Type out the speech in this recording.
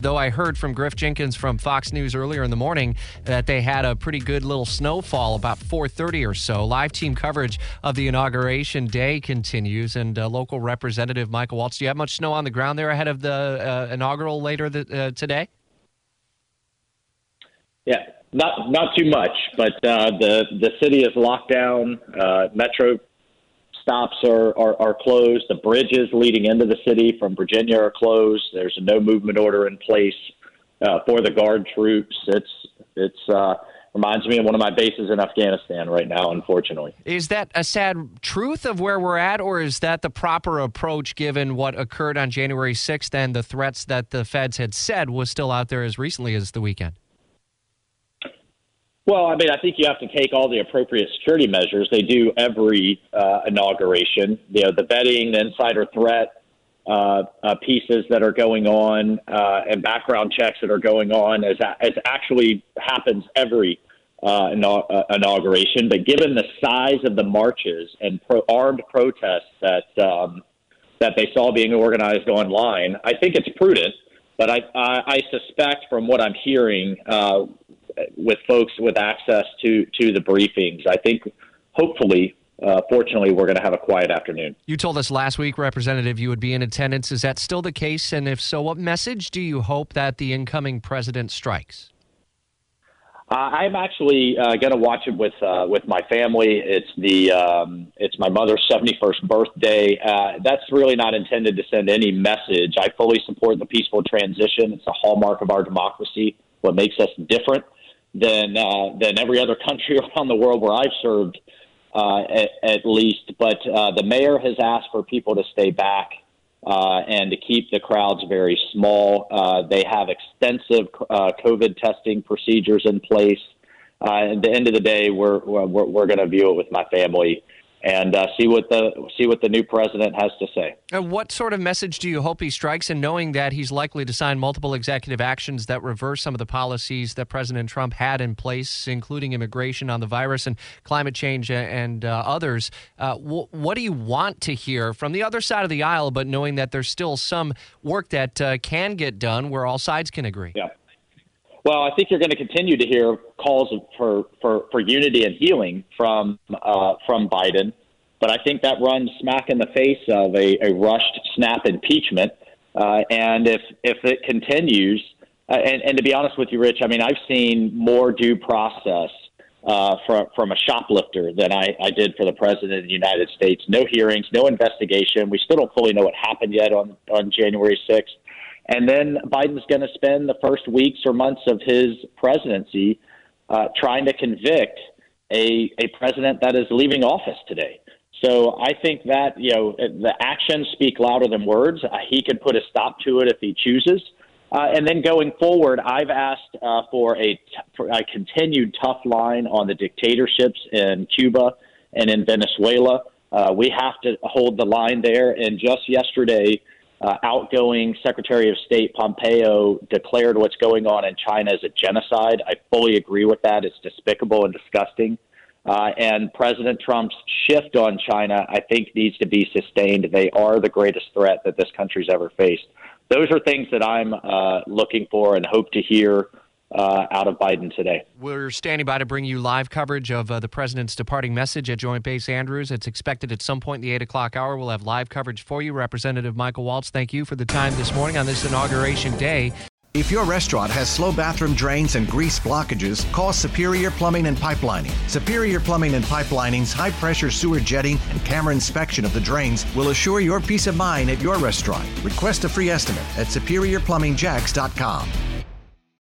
Though I heard from Griff Jenkins from Fox News earlier in the morning that they had a pretty good little snowfall about 4:30 or so. Live team coverage of the inauguration day continues, and uh, local representative Michael Waltz. Do you have much snow on the ground there ahead of the uh, inaugural later uh, today? Yeah, not not too much, but uh, the the city is locked down. Uh, metro stops are, are, are closed. The bridges leading into the city from Virginia are closed. There's a no movement order in place uh, for the guard troops. It's it's uh, reminds me of one of my bases in Afghanistan right now. Unfortunately, is that a sad truth of where we're at, or is that the proper approach given what occurred on January 6th and the threats that the feds had said was still out there as recently as the weekend? Well, I mean, I think you have to take all the appropriate security measures. They do every uh, inauguration. You know, the vetting, the insider threat uh, uh, pieces that are going on, uh, and background checks that are going on, as as actually happens every uh, uh, inauguration. But given the size of the marches and pro- armed protests that um, that they saw being organized online, I think it's prudent. But I, I, I suspect, from what I'm hearing, uh, with folks with access to to the briefings. I think hopefully uh, fortunately, we're going to have a quiet afternoon. You told us last week, Representative, you would be in attendance. Is that still the case? And if so, what message do you hope that the incoming president strikes? Uh, I'm actually uh, going to watch it with uh, with my family. It's the um, it's my mother's 71st birthday. Uh, that's really not intended to send any message. I fully support the peaceful transition. It's a hallmark of our democracy. What makes us different than uh, than every other country around the world where I've served, uh, at, at least. But uh, the mayor has asked for people to stay back uh, and to keep the crowds very small. Uh, they have extensive uh, COVID testing procedures in place. Uh, at the end of the day, we're we're, we're going to view it with my family and uh, see what the see what the new president has to say. And what sort of message do you hope he strikes? And knowing that he's likely to sign multiple executive actions that reverse some of the policies that President Trump had in place, including immigration on the virus and climate change and uh, others, uh, w- what do you want to hear from the other side of the aisle? But knowing that there's still some work that uh, can get done where all sides can agree. Yeah. Well, I think you're going to continue to hear calls for, for, for unity and healing from uh, from Biden, but I think that runs smack in the face of a, a rushed snap impeachment. Uh, and if if it continues, uh, and, and to be honest with you, Rich, I mean I've seen more due process uh, from from a shoplifter than I, I did for the president of the United States. No hearings, no investigation. We still don't fully know what happened yet on on January sixth. And then Biden's going to spend the first weeks or months of his presidency uh, trying to convict a, a president that is leaving office today. So I think that you know the actions speak louder than words. Uh, he could put a stop to it if he chooses. Uh, and then going forward, I've asked uh, for, a, for a continued tough line on the dictatorships in Cuba and in Venezuela. Uh, we have to hold the line there. And just yesterday, uh, outgoing Secretary of State Pompeo declared what's going on in China as a genocide. I fully agree with that. It's despicable and disgusting. Uh, and President Trump's shift on China, I think, needs to be sustained. They are the greatest threat that this country's ever faced. Those are things that I'm uh, looking for and hope to hear uh, out of Biden today. We're standing by to bring you live coverage of uh, the president's departing message at Joint Base Andrews. It's expected at some point in the 8 o'clock hour. We'll have live coverage for you. Representative Michael Waltz, thank you for the time this morning on this inauguration day. If your restaurant has slow bathroom drains and grease blockages, call Superior Plumbing and Pipelining. Superior Plumbing and Pipelining's high pressure sewer jetting and camera inspection of the drains will assure your peace of mind at your restaurant. Request a free estimate at superiorplumbingjacks.com.